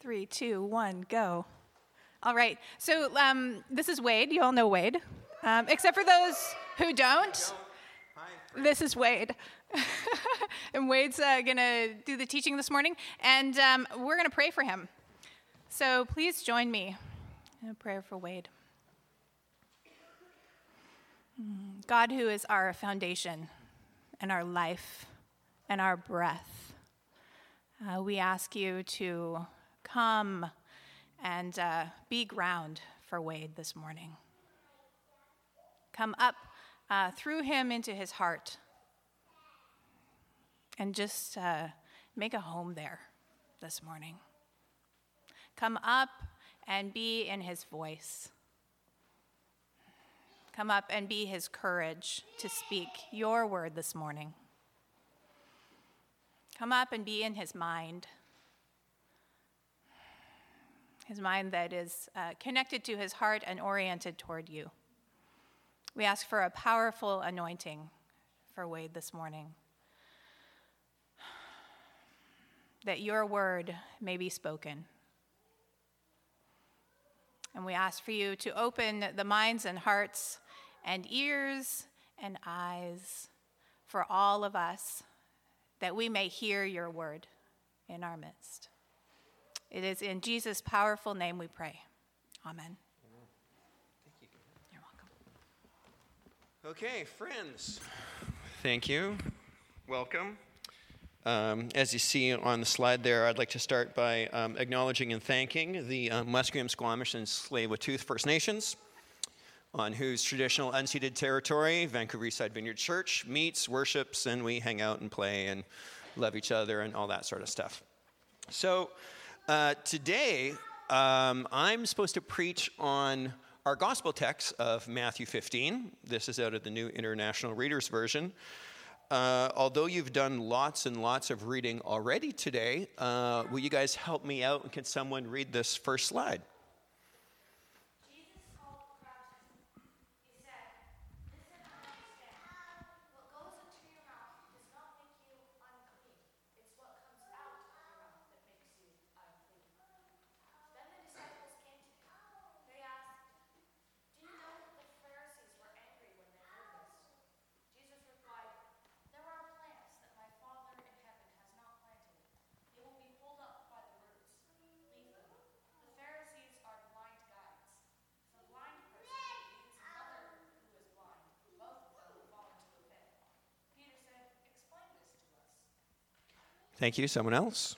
Three, two, one, go. All right. So um, this is Wade. You all know Wade, um, except for those who don't. This is Wade. and Wade's uh, going to do the teaching this morning, and um, we're going to pray for him. So please join me in a prayer for Wade. God, who is our foundation and our life and our breath, uh, we ask you to come and uh, be ground for Wade this morning. Come up uh, through him into his heart and just uh, make a home there this morning. Come up and be in his voice. Come up and be his courage to speak your word this morning. Come up and be in his mind his mind that is uh, connected to his heart and oriented toward you. We ask for a powerful anointing for Wade this morning. That your word may be spoken. And we ask for you to open the minds and hearts and ears and eyes for all of us that we may hear your word in our midst. It is in Jesus' powerful name we pray. Amen. Thank you. You're welcome. Okay, friends, thank you. Welcome. Um, as you see on the slide there, I'd like to start by um, acknowledging and thanking the um, Musqueam, Squamish, and Tsleil-Waututh First Nations, on whose traditional unceded territory Vancouver Eastside Vineyard Church meets, worships, and we hang out and play and love each other and all that sort of stuff. So, uh, today, um, I'm supposed to preach on our gospel text of Matthew 15. This is out of the New International Reader's Version. Uh, although you've done lots and lots of reading already today, uh, will you guys help me out? And can someone read this first slide? Thank you. Someone else?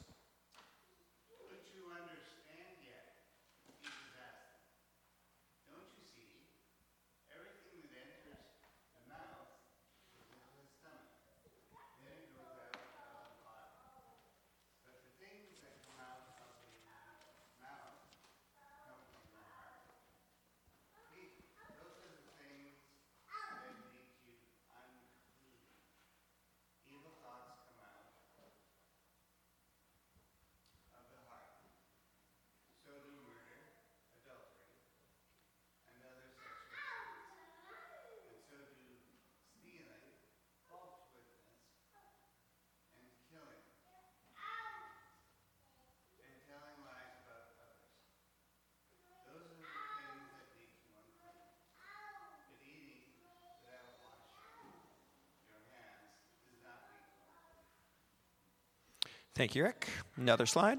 Thank you, Rick. Another slide.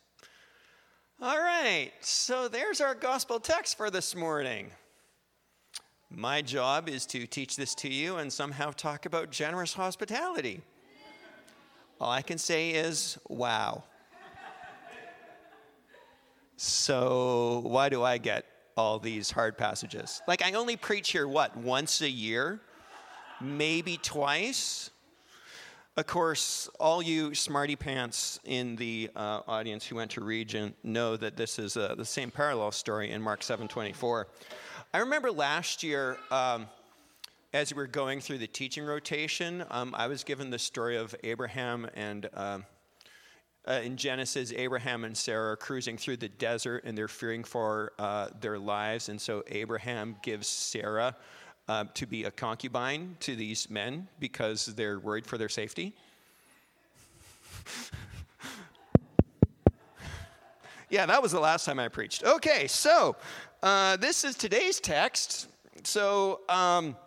All right, so there's our gospel text for this morning. My job is to teach this to you and somehow talk about generous hospitality. All I can say is, wow. So, why do I get all these hard passages? Like, I only preach here, what, once a year? Maybe twice? Of course, all you smarty pants in the uh, audience who went to Regent know that this is uh, the same parallel story in Mark 7:24. I remember last year, um, as we were going through the teaching rotation, um, I was given the story of Abraham and. Um, uh, in Genesis, Abraham and Sarah are cruising through the desert and they're fearing for uh, their lives. And so Abraham gives Sarah uh, to be a concubine to these men because they're worried for their safety. yeah, that was the last time I preached. Okay, so uh, this is today's text. So um,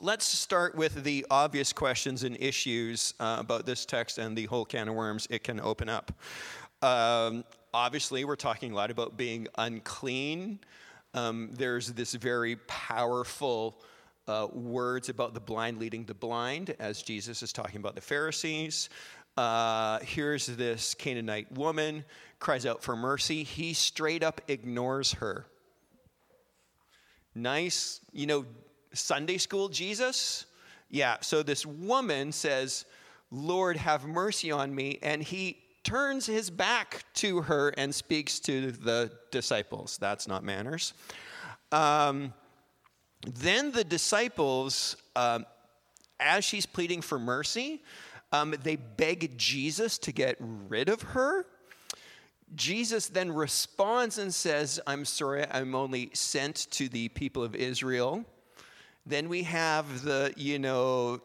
let's start with the obvious questions and issues uh, about this text and the whole can of worms it can open up. Um, obviously, we're talking a lot about being unclean. Um, there's this very powerful uh, words about the blind leading the blind, as Jesus is talking about the Pharisees. Uh, here's this Canaanite woman, cries out for mercy. He straight up ignores her. Nice, you know, Sunday school Jesus? Yeah, so this woman says, Lord, have mercy on me. And he turns his back to her and speaks to the disciples. That's not manners. Um, then the disciples, um, as she's pleading for mercy, um, they beg Jesus to get rid of her. Jesus then responds and says, I'm sorry, I'm only sent to the people of Israel. Then we have the, you know,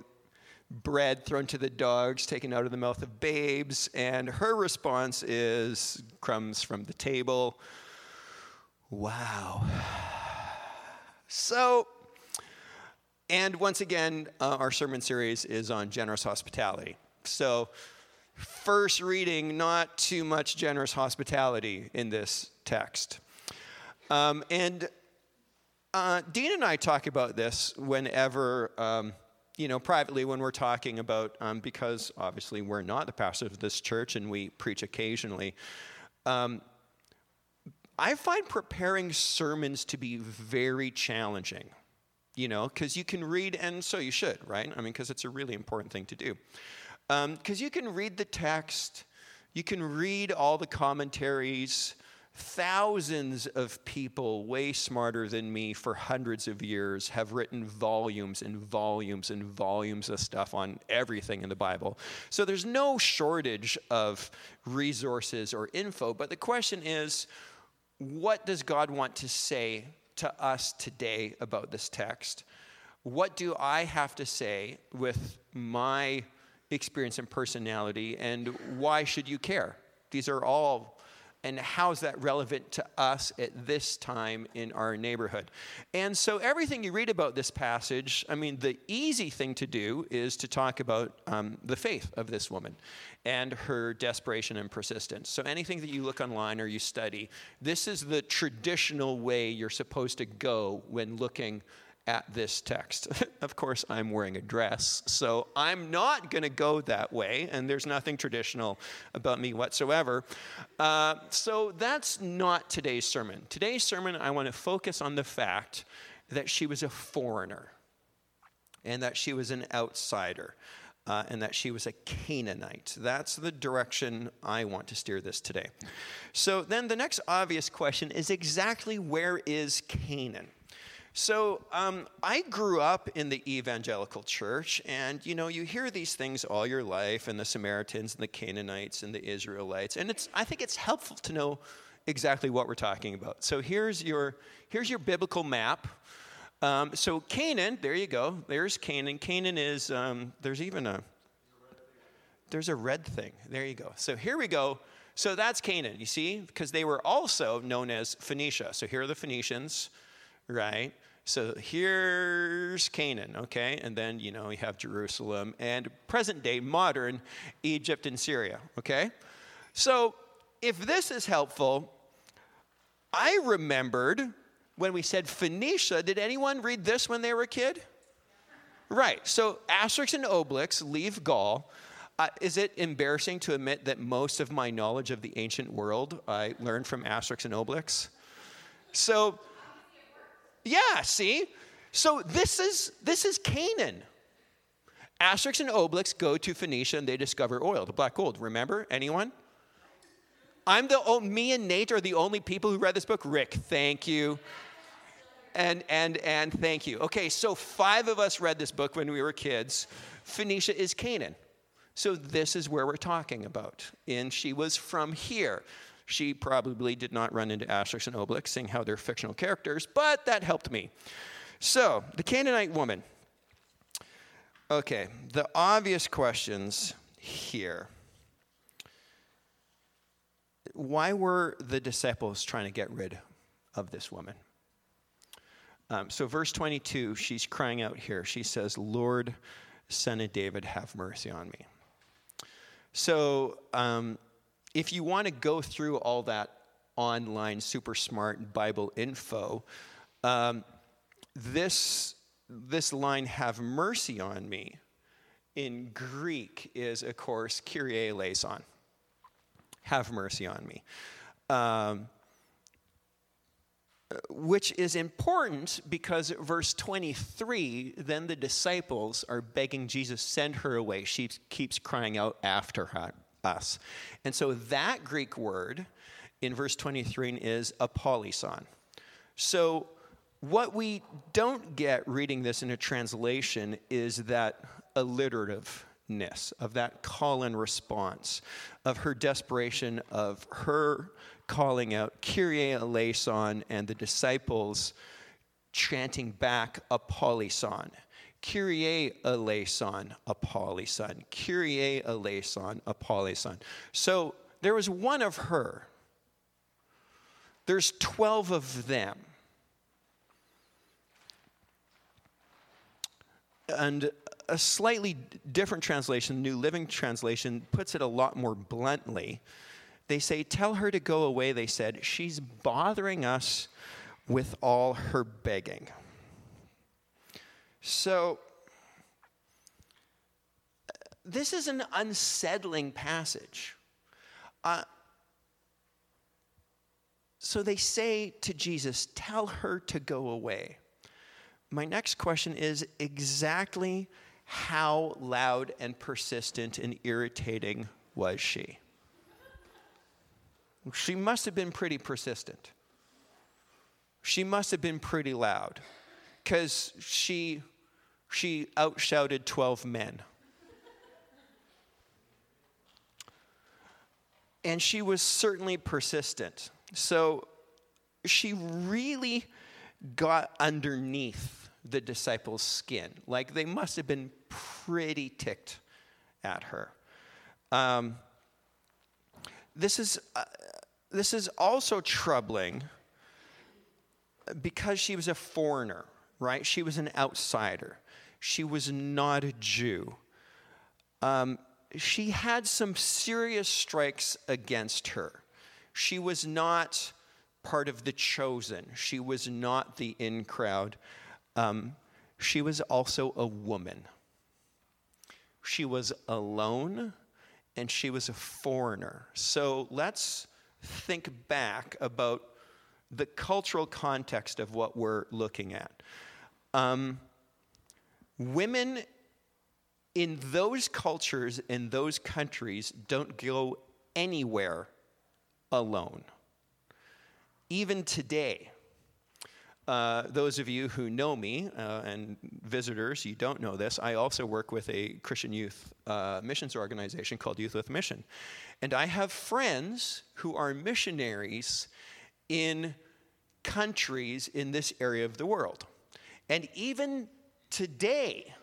bread thrown to the dogs, taken out of the mouth of babes. And her response is crumbs from the table. Wow. So, and once again, uh, our sermon series is on generous hospitality. So, first reading, not too much generous hospitality in this text. Um, and uh, Dean and I talk about this whenever, um, you know, privately when we're talking about, um, because obviously we're not the pastor of this church and we preach occasionally. I find preparing sermons to be very challenging, you know, because you can read, and so you should, right? I mean, because it's a really important thing to do. Because um, you can read the text, you can read all the commentaries. Thousands of people, way smarter than me for hundreds of years, have written volumes and volumes and volumes of stuff on everything in the Bible. So there's no shortage of resources or info. But the question is, what does God want to say to us today about this text? What do I have to say with my experience and personality, and why should you care? These are all and how is that relevant to us at this time in our neighborhood? And so, everything you read about this passage, I mean, the easy thing to do is to talk about um, the faith of this woman and her desperation and persistence. So, anything that you look online or you study, this is the traditional way you're supposed to go when looking at this text. of course, I'm wearing a dress, so I'm not going to go that way, and there's nothing traditional about me whatsoever. Uh, so that's not today's sermon. Today's sermon, I want to focus on the fact that she was a foreigner and that she was an outsider. Uh, and that she was a Canaanite. That's the direction I want to steer this today. So, then the next obvious question is exactly where is Canaan? So um, I grew up in the evangelical church, and you know, you hear these things all your life, and the Samaritans, and the Canaanites, and the Israelites, and it's I think it's helpful to know exactly what we're talking about. So here's your here's your biblical map. Um, so Canaan, there you go. There's Canaan. Canaan is um, there's even a there's a red thing. There you go. So here we go. So that's Canaan. You see, because they were also known as Phoenicia. So here are the Phoenicians, right? So here's Canaan, okay? And then, you know, you have Jerusalem and present day modern Egypt and Syria, okay? So, if this is helpful, I remembered when we said Phoenicia. Did anyone read this when they were a kid? Right. So, Asterix and Obelix leave Gaul. Uh, is it embarrassing to admit that most of my knowledge of the ancient world I learned from Asterix and Obelix? So, yeah, see? So this is this is Canaan. Asterix and Obelix go to Phoenicia and they discover oil, the black gold. Remember? Anyone? I'm the oh, me and Nate are the only people who read this book. Rick, thank you. And and and thank you. Okay, so five of us read this book when we were kids. Phoenicia is Canaan. So this is where we're talking about. And she was from here. She probably did not run into Asterix and Obelix, seeing how they're fictional characters, but that helped me. So, the Canaanite woman. Okay, the obvious questions here. Why were the disciples trying to get rid of this woman? Um, so, verse 22, she's crying out here. She says, Lord, son of David, have mercy on me. So, um, if you want to go through all that online super smart Bible info, um, this, this line, have mercy on me, in Greek is, of course, Kyrie eleison. Have mercy on me. Um, which is important because verse 23 then the disciples are begging jesus send her away she keeps crying out after her, us and so that greek word in verse 23 is apollison so what we don't get reading this in a translation is that alliterativeness of that call and response of her desperation of her calling out Kyrie eleison and the disciples chanting back apollison. Kyrie eleison, apollison. Kyrie eleison, apollison. So there was one of her. There's 12 of them. And a slightly different translation, New Living Translation, puts it a lot more bluntly. They say, Tell her to go away, they said. She's bothering us with all her begging. So, this is an unsettling passage. Uh, so they say to Jesus, Tell her to go away. My next question is exactly how loud and persistent and irritating was she? She must have been pretty persistent. She must have been pretty loud because she, she outshouted 12 men. and she was certainly persistent. So she really got underneath the disciples' skin. Like they must have been pretty ticked at her. Um, this is uh, this is also troubling because she was a foreigner, right? She was an outsider. She was not a Jew. Um, she had some serious strikes against her. She was not part of the chosen, she was not the in crowd. Um, she was also a woman. She was alone and she was a foreigner. So let's think back about the cultural context of what we're looking at. Um, women in those cultures, in those countries, don't go anywhere alone. Even today, uh, those of you who know me uh, and visitors, you don't know this, I also work with a Christian youth uh, missions organization called Youth with Mission. And I have friends who are missionaries in countries in this area of the world. And even today,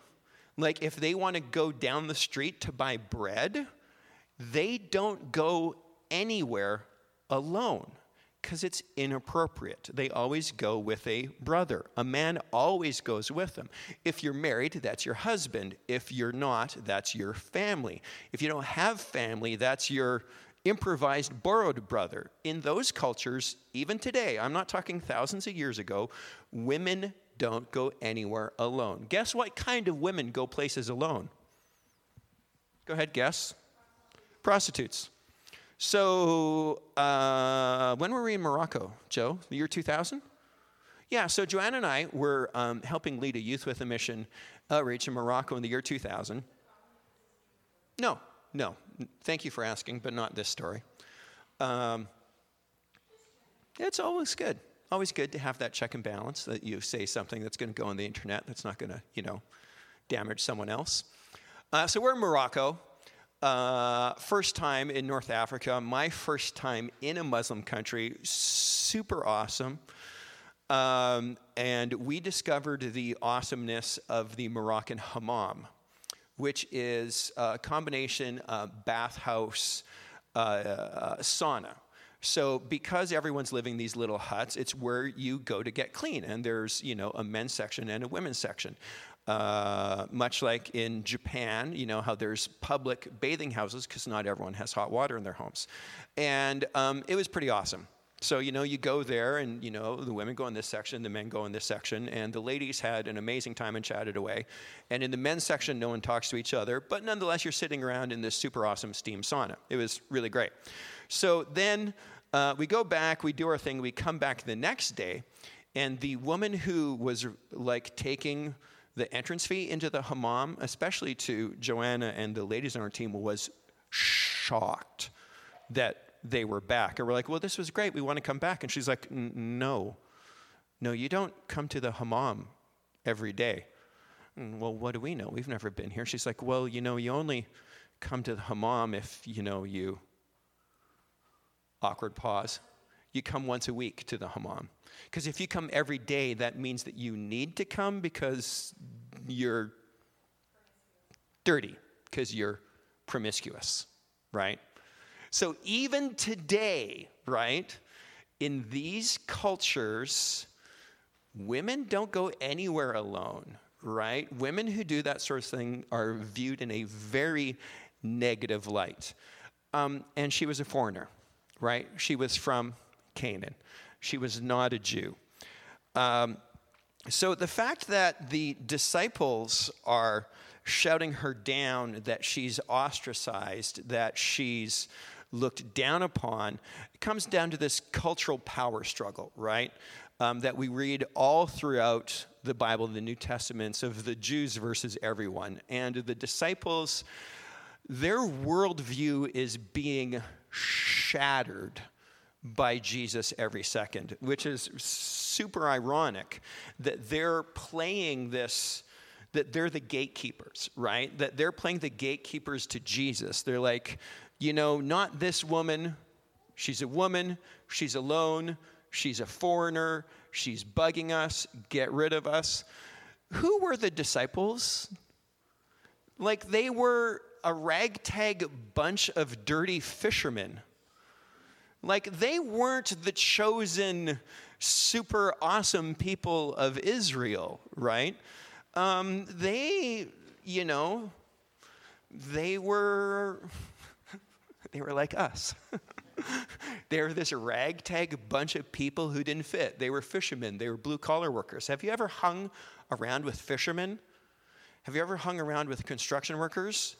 like if they want to go down the street to buy bread, they don't go anywhere alone because it's inappropriate. They always go with a brother. A man always goes with them. If you're married, that's your husband. If you're not, that's your family. If you don't have family, that's your improvised borrowed brother. In those cultures, even today, I'm not talking thousands of years ago, women don't go anywhere alone. Guess what kind of women go places alone? Go ahead, guess. Prostitutes. So, uh, when were we in Morocco, Joe? The year 2000? Yeah, so Joanna and I were um, helping lead a Youth with a Mission outreach in Morocco in the year 2000. No, no. Thank you for asking, but not this story. Um, it's always good. Always good to have that check and balance that you say something that's going to go on the internet that's not going to, you know, damage someone else. Uh, so we're in Morocco. Uh, first time in North Africa, my first time in a Muslim country, super awesome. Um, and we discovered the awesomeness of the Moroccan hammam, which is a combination bathhouse uh, uh, sauna. So because everyone's living these little huts, it's where you go to get clean, and there's you know a men's section and a women's section. Uh, much like in Japan, you know how there's public bathing houses because not everyone has hot water in their homes, and um, it was pretty awesome. So, you know, you go there and, you know, the women go in this section, the men go in this section, and the ladies had an amazing time and chatted away. And in the men's section, no one talks to each other, but nonetheless, you're sitting around in this super awesome steam sauna. It was really great. So then uh, we go back, we do our thing, we come back the next day, and the woman who was like taking the entrance fee into the hammam, especially to Joanna and the ladies on our team, was shocked that they were back. And we're like, well, this was great. We want to come back. And she's like, no, no, you don't come to the hammam every day. And, well, what do we know? We've never been here. She's like, well, you know, you only come to the hammam if, you know, you, awkward pause, you come once a week to the hammam. Because if you come every day, that means that you need to come because you're dirty, because you're promiscuous, right? So even today, right, in these cultures, women don't go anywhere alone, right? Women who do that sort of thing are viewed in a very negative light. Um, and she was a foreigner, right? She was from Canaan. She was not a Jew. Um, so the fact that the disciples are shouting her down, that she's ostracized, that she's looked down upon. Comes down to this cultural power struggle, right? Um, that we read all throughout the Bible, the New Testaments, of the Jews versus everyone. And the disciples, their worldview is being shattered by Jesus every second, which is super ironic that they're playing this that they're the gatekeepers, right? That they're playing the gatekeepers to Jesus. They're like, you know, not this woman. She's a woman. She's alone. She's a foreigner. She's bugging us. Get rid of us. Who were the disciples? Like they were a ragtag bunch of dirty fishermen. Like they weren't the chosen, super awesome people of Israel, right? Um, they, you know, they were they were like us. they were this ragtag bunch of people who didn't fit. They were fishermen, they were blue collar workers. Have you ever hung around with fishermen? Have you ever hung around with construction workers?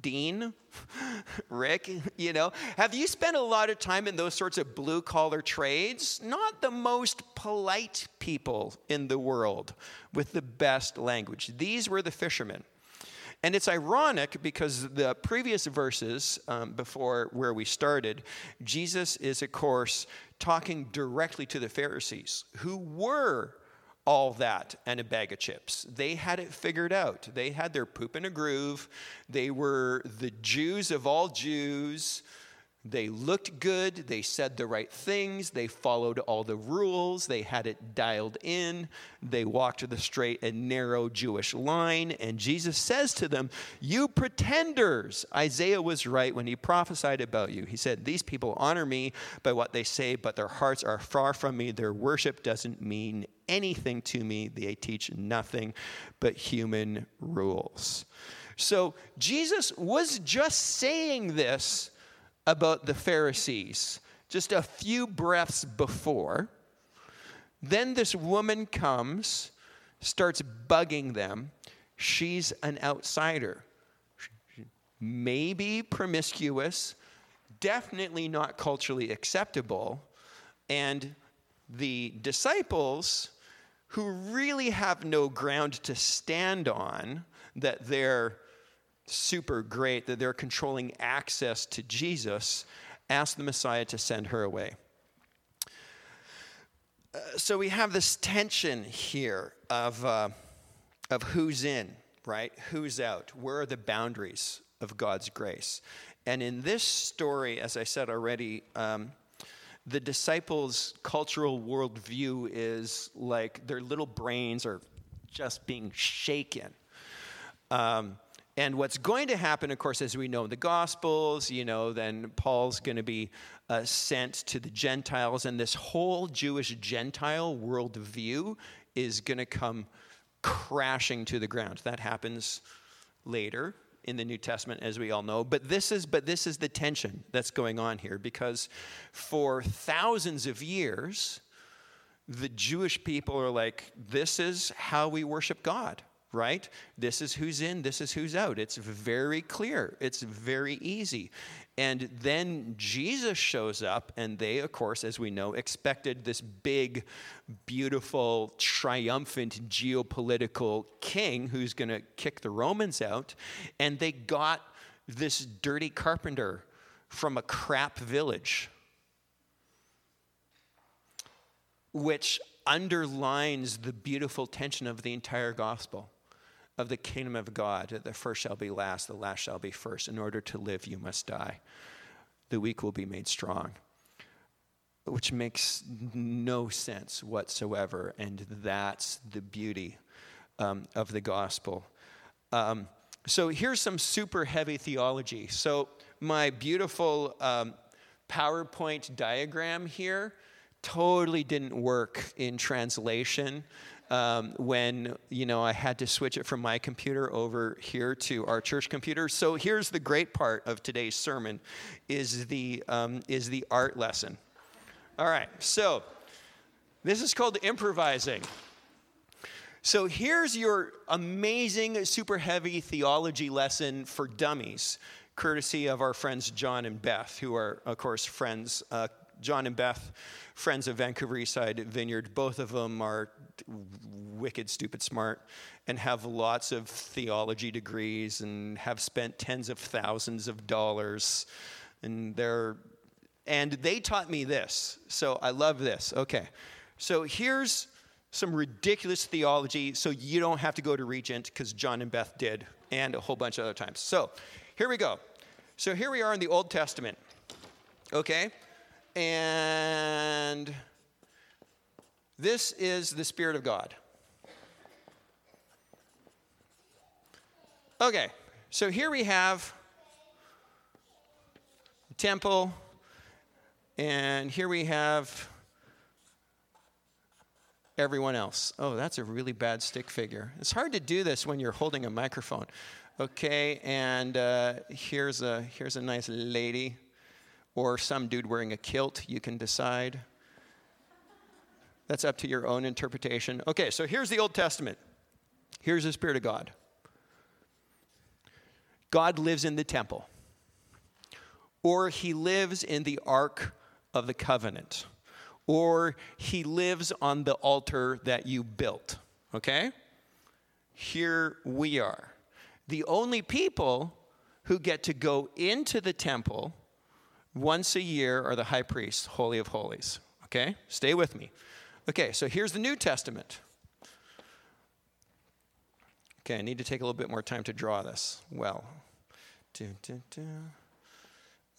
Dean, Rick, you know, have you spent a lot of time in those sorts of blue collar trades? Not the most polite people in the world with the best language. These were the fishermen. And it's ironic because the previous verses um, before where we started, Jesus is, of course, talking directly to the Pharisees who were all that and a bag of chips. They had it figured out. They had their poop in a groove. They were the Jews of all Jews. They looked good, they said the right things, they followed all the rules, they had it dialed in, they walked the straight and narrow Jewish line. And Jesus says to them, You pretenders! Isaiah was right when he prophesied about you. He said, These people honor me by what they say, but their hearts are far from me. Their worship doesn't mean anything to me. They teach nothing but human rules. So Jesus was just saying this about the Pharisees just a few breaths before. Then this woman comes, starts bugging them. She's an outsider, maybe promiscuous, definitely not culturally acceptable. And the disciples, who really have no ground to stand on, that they're super great, that they're controlling access to Jesus, ask the Messiah to send her away. Uh, so we have this tension here of, uh, of who's in, right? Who's out? Where are the boundaries of God's grace? And in this story, as I said already, um, the disciples' cultural worldview is like their little brains are just being shaken. Um, and what's going to happen, of course, as we know in the Gospels, you know, then Paul's going to be uh, sent to the Gentiles, and this whole Jewish Gentile worldview is going to come crashing to the ground. That happens later in the New Testament, as we all know. But this is, but this is the tension that's going on here, because for thousands of years, the Jewish people are like, this is how we worship God right? This is who's in, this is who's out. It's very clear, it's very easy. And then Jesus shows up, and they, of course, as we know, expected this big, beautiful, triumphant geopolitical king who's going to kick the Romans out. And they got this dirty carpenter from a crap village, which underlines the beautiful tension of the entire gospel of the kingdom of God. that The first shall be last, the last shall be first. In order to live, you must die. The weak will be made strong, which makes no sense whatsoever. And that's the beauty um, of the gospel. Um, so here's some super heavy theology. So, my beautiful um, PowerPoint diagram here totally didn't work in translation um, when you know I had to switch it from my computer over here to our church computer. So here's the great part of today's sermon: is the um, is the art lesson. All right, so this is called improvising. So here's your amazing, super heavy theology lesson for dummies, courtesy of our friends John and Beth, who are, of course, friends. Uh, John and Beth, friends of Vancouver Eastside Vineyard. Both of them are wicked, stupid smart and have lots of theology degrees and have spent tens of thousands of dollars. And they're and they taught me this. So I love this. Okay. So here's some ridiculous theology so you don't have to go to Regent because John and Beth did and a whole bunch of other times. So here we go. So here we are in the Old Testament. Okay? And this is the Spirit of God. Okay, so here we have the temple, and here we have everyone else. Oh, that's a really bad stick figure. It's hard to do this when you're holding a microphone. Okay, and uh, here's a here's a nice lady or some dude wearing a kilt, you can decide. That's up to your own interpretation. Okay, so here's the Old Testament. Here's the Spirit of God. God lives in the temple, or he lives in the Ark of the Covenant, or he lives on the altar that you built. Okay? Here we are. The only people who get to go into the temple once a year are the high priest, Holy of Holies. Okay? Stay with me. Okay, so here's the New Testament. Okay, I need to take a little bit more time to draw this well.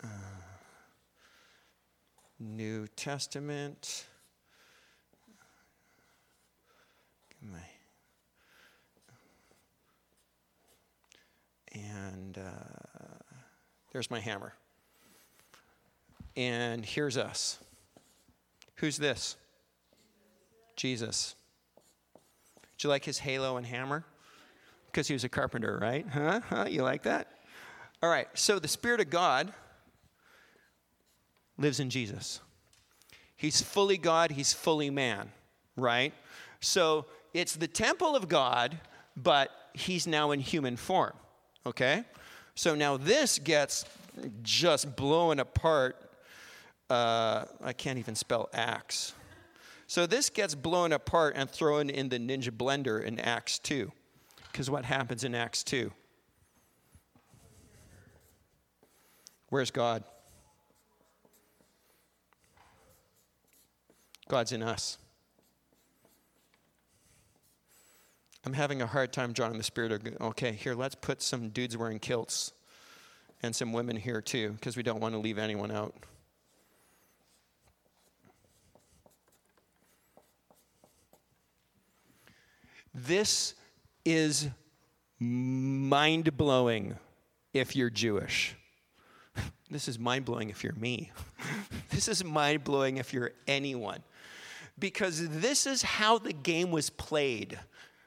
Uh, New Testament. And uh, there's my hammer. And here's us. Who's this? Jesus. Do you like his halo and hammer? Because he was a carpenter, right? Huh? huh? You like that? All right, so the Spirit of God lives in Jesus. He's fully God, he's fully man, right? So it's the temple of God, but he's now in human form, okay? So now this gets just blown apart. Uh, I can't even spell Acts. So this gets blown apart and thrown in the Ninja Blender in Acts 2. Because what happens in Acts 2? Where's God? God's in us. I'm having a hard time drawing the spirit okay, here, let's put some dudes wearing kilts and some women here too, because we don't want to leave anyone out. This is mind blowing if you're Jewish. This is mind blowing if you're me. this is mind blowing if you're anyone. Because this is how the game was played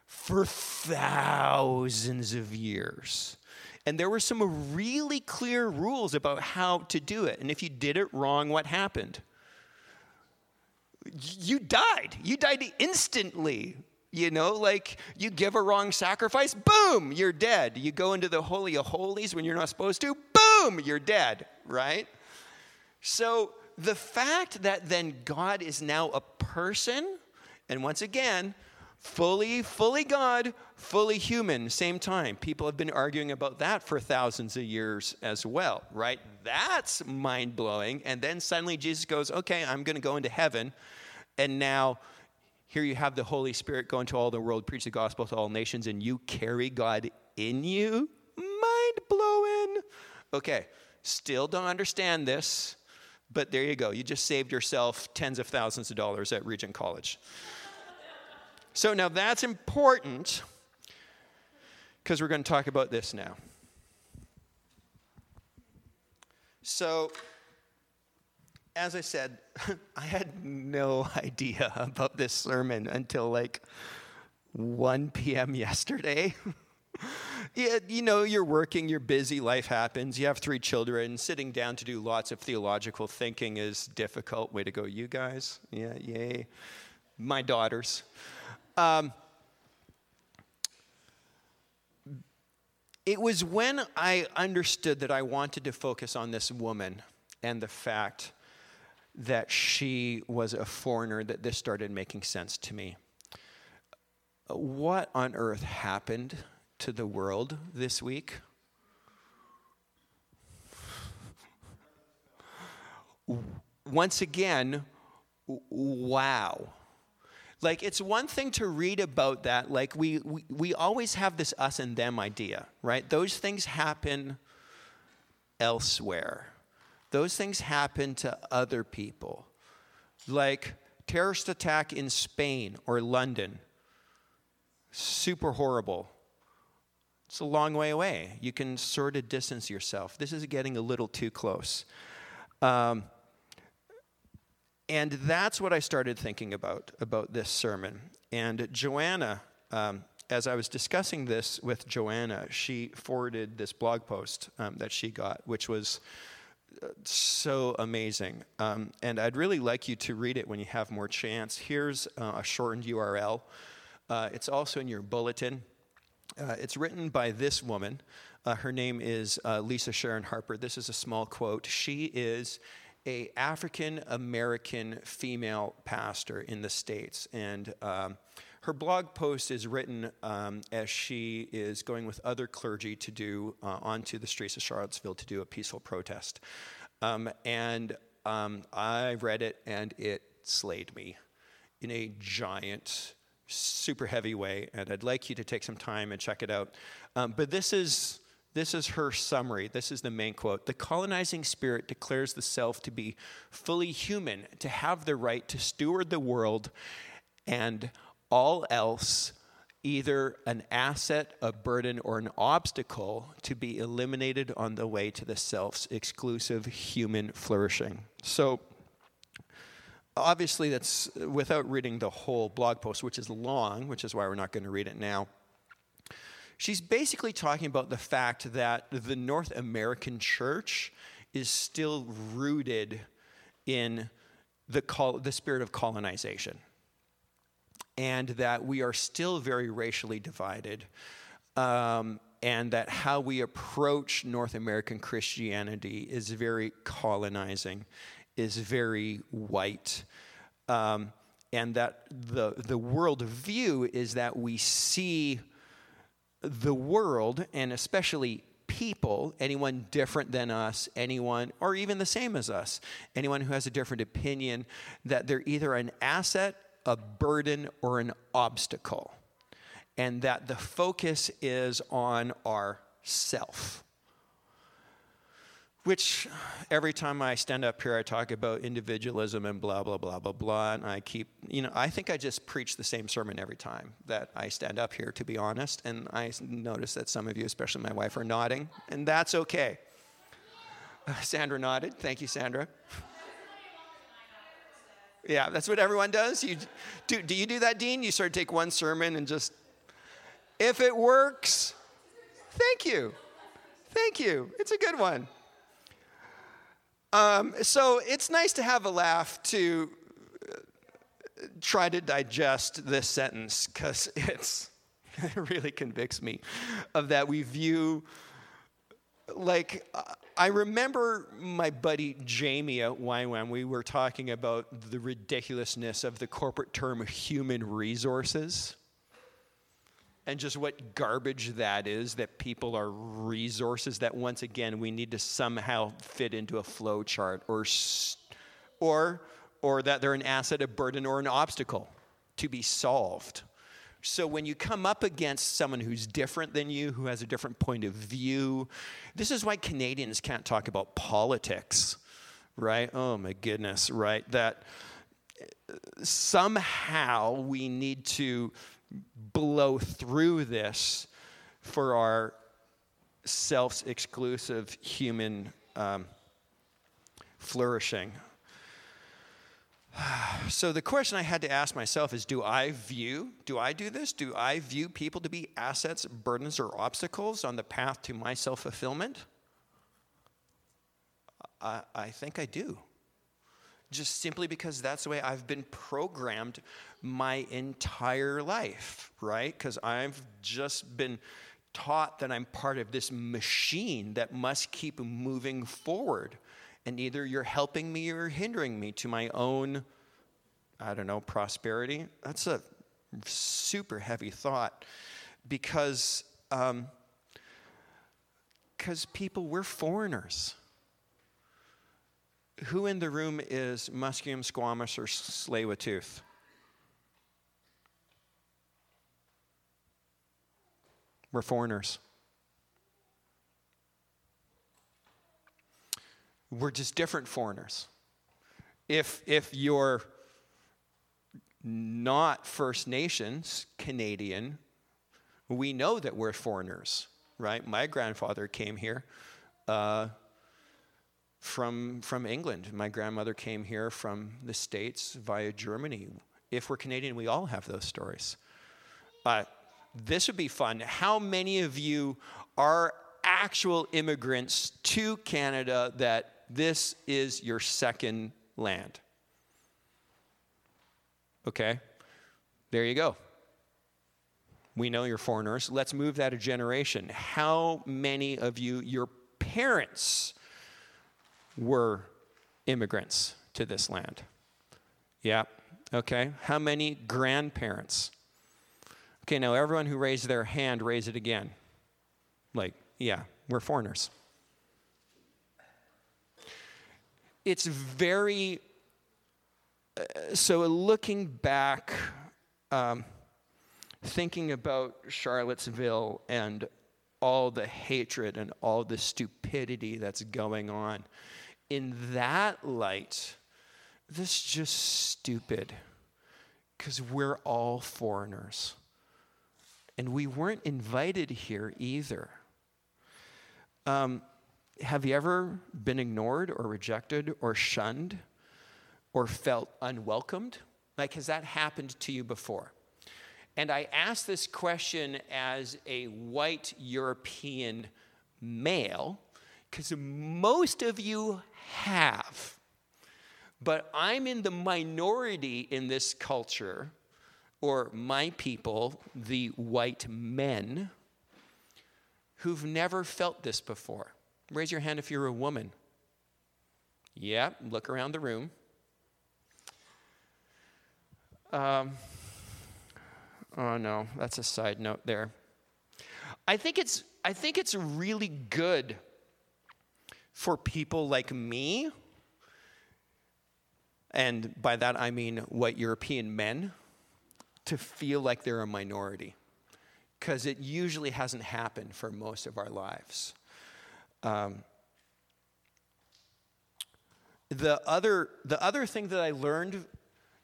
for thousands of years. And there were some really clear rules about how to do it. And if you did it wrong, what happened? You died. You died instantly. You know, like you give a wrong sacrifice, boom, you're dead. You go into the Holy of Holies when you're not supposed to, boom, you're dead, right? So the fact that then God is now a person, and once again, fully, fully God, fully human, same time. People have been arguing about that for thousands of years as well, right? That's mind blowing. And then suddenly Jesus goes, okay, I'm going to go into heaven. And now here you have the Holy Spirit go into all the world, preach the gospel to all nations, and you carry God in you? Mind blowing. Okay, still don't understand this, but there you go. You just saved yourself tens of thousands of dollars at Regent College. so now that's important because we're going to talk about this now. So, as I said, I had no idea about this sermon until like 1 p.m. yesterday. yeah, you know, you're working, you're busy, life happens, you have three children. Sitting down to do lots of theological thinking is difficult. Way to go, you guys. Yeah, yay. My daughters. Um, it was when I understood that I wanted to focus on this woman and the fact that she was a foreigner that this started making sense to me. What on earth happened to the world this week? Once again, wow. Like, it's one thing to read about that. Like, we, we, we always have this us and them idea, right? Those things happen elsewhere those things happen to other people. Like terrorist attack in Spain or London. Super horrible. It's a long way away. You can sort of distance yourself. This is getting a little too close. Um, and that's what I started thinking about, about this sermon. And Joanna, um, as I was discussing this with Joanna, she forwarded this blog post um, that she got, which was so amazing. Um, and I'd really like you to read it when you have more chance. Here's uh, a shortened URL. Uh, it's also in your bulletin. Uh, it's written by this woman. Uh, her name is uh, Lisa Sharon Harper. This is a small quote. She is a African American female pastor in the states, and um, her blog post is written um, as she is going with other clergy to do uh, onto the streets of Charlottesville to do a peaceful protest. Um, and um, I read it and it slayed me in a giant, super heavy way. And I'd like you to take some time and check it out. Um, but this is. This is her summary. This is the main quote. The colonizing spirit declares the self to be fully human, to have the right to steward the world, and all else either an asset, a burden, or an obstacle to be eliminated on the way to the self's exclusive human flourishing. So, obviously, that's without reading the whole blog post, which is long, which is why we're not going to read it now. She's basically talking about the fact that the North American church is still rooted in the, col- the spirit of colonization and that we are still very racially divided. Um, and that how we approach North American Christianity is very colonizing, is very white. Um, and that the, the world view is that we see the world, and especially people, anyone different than us, anyone, or even the same as us, anyone who has a different opinion, that they're either an asset, a burden, or an obstacle and that the focus is on our self. Which every time I stand up here, I talk about individualism and blah, blah, blah, blah, blah. And I keep, you know, I think I just preach the same sermon every time that I stand up here, to be honest. And I notice that some of you, especially my wife, are nodding, and that's okay. Uh, Sandra nodded. Thank you, Sandra. Yeah, that's what everyone does. You do, do you do that, Dean? You sort of take one sermon and just if it works, thank you. Thank you. It's a good one. Um, so it's nice to have a laugh to uh, try to digest this sentence because it's it really convicts me of that we view like I remember my buddy Jamie at YWAM, we were talking about the ridiculousness of the corporate term human resources and just what garbage that is that people are resources that once again we need to somehow fit into a flow chart or or or that they're an asset a burden or an obstacle to be solved so when you come up against someone who's different than you who has a different point of view this is why canadians can't talk about politics right oh my goodness right that somehow we need to blow through this for our self exclusive human um, flourishing. So the question I had to ask myself is do I view, do I do this? Do I view people to be assets, burdens, or obstacles on the path to my self fulfillment? I, I think I do just simply because that's the way I've been programmed my entire life, right? Because I've just been taught that I'm part of this machine that must keep moving forward. And either you're helping me or hindering me to my own, I don't know, prosperity. That's a super heavy thought because um, because people, we're foreigners who in the room is Musqueam Squamish or Tsleil-Waututh? We're foreigners. We're just different foreigners. If, if you're not First Nations Canadian, we know that we're foreigners, right? My grandfather came here. Uh, from, from England. My grandmother came here from the States via Germany. If we're Canadian, we all have those stories. Uh, this would be fun. How many of you are actual immigrants to Canada that this is your second land? Okay, there you go. We know you're foreigners. Let's move that a generation. How many of you, your parents, were immigrants to this land. Yeah, okay. How many grandparents? Okay, now everyone who raised their hand, raise it again. Like, yeah, we're foreigners. It's very, uh, so looking back, um, thinking about Charlottesville and all the hatred and all the stupidity that's going on in that light, this is just stupid because we're all foreigners. And we weren't invited here either. Um, have you ever been ignored or rejected or shunned or felt unwelcomed? Like, has that happened to you before? And I ask this question as a white European male because most of you have. But I'm in the minority in this culture, or my people, the white men, who've never felt this before. Raise your hand if you're a woman. Yeah, look around the room. Um, oh no, that's a side note there. I think it's I think it's really good for people like me, and by that I mean white European men, to feel like they're a minority, because it usually hasn't happened for most of our lives. Um, the other, the other thing that I learned,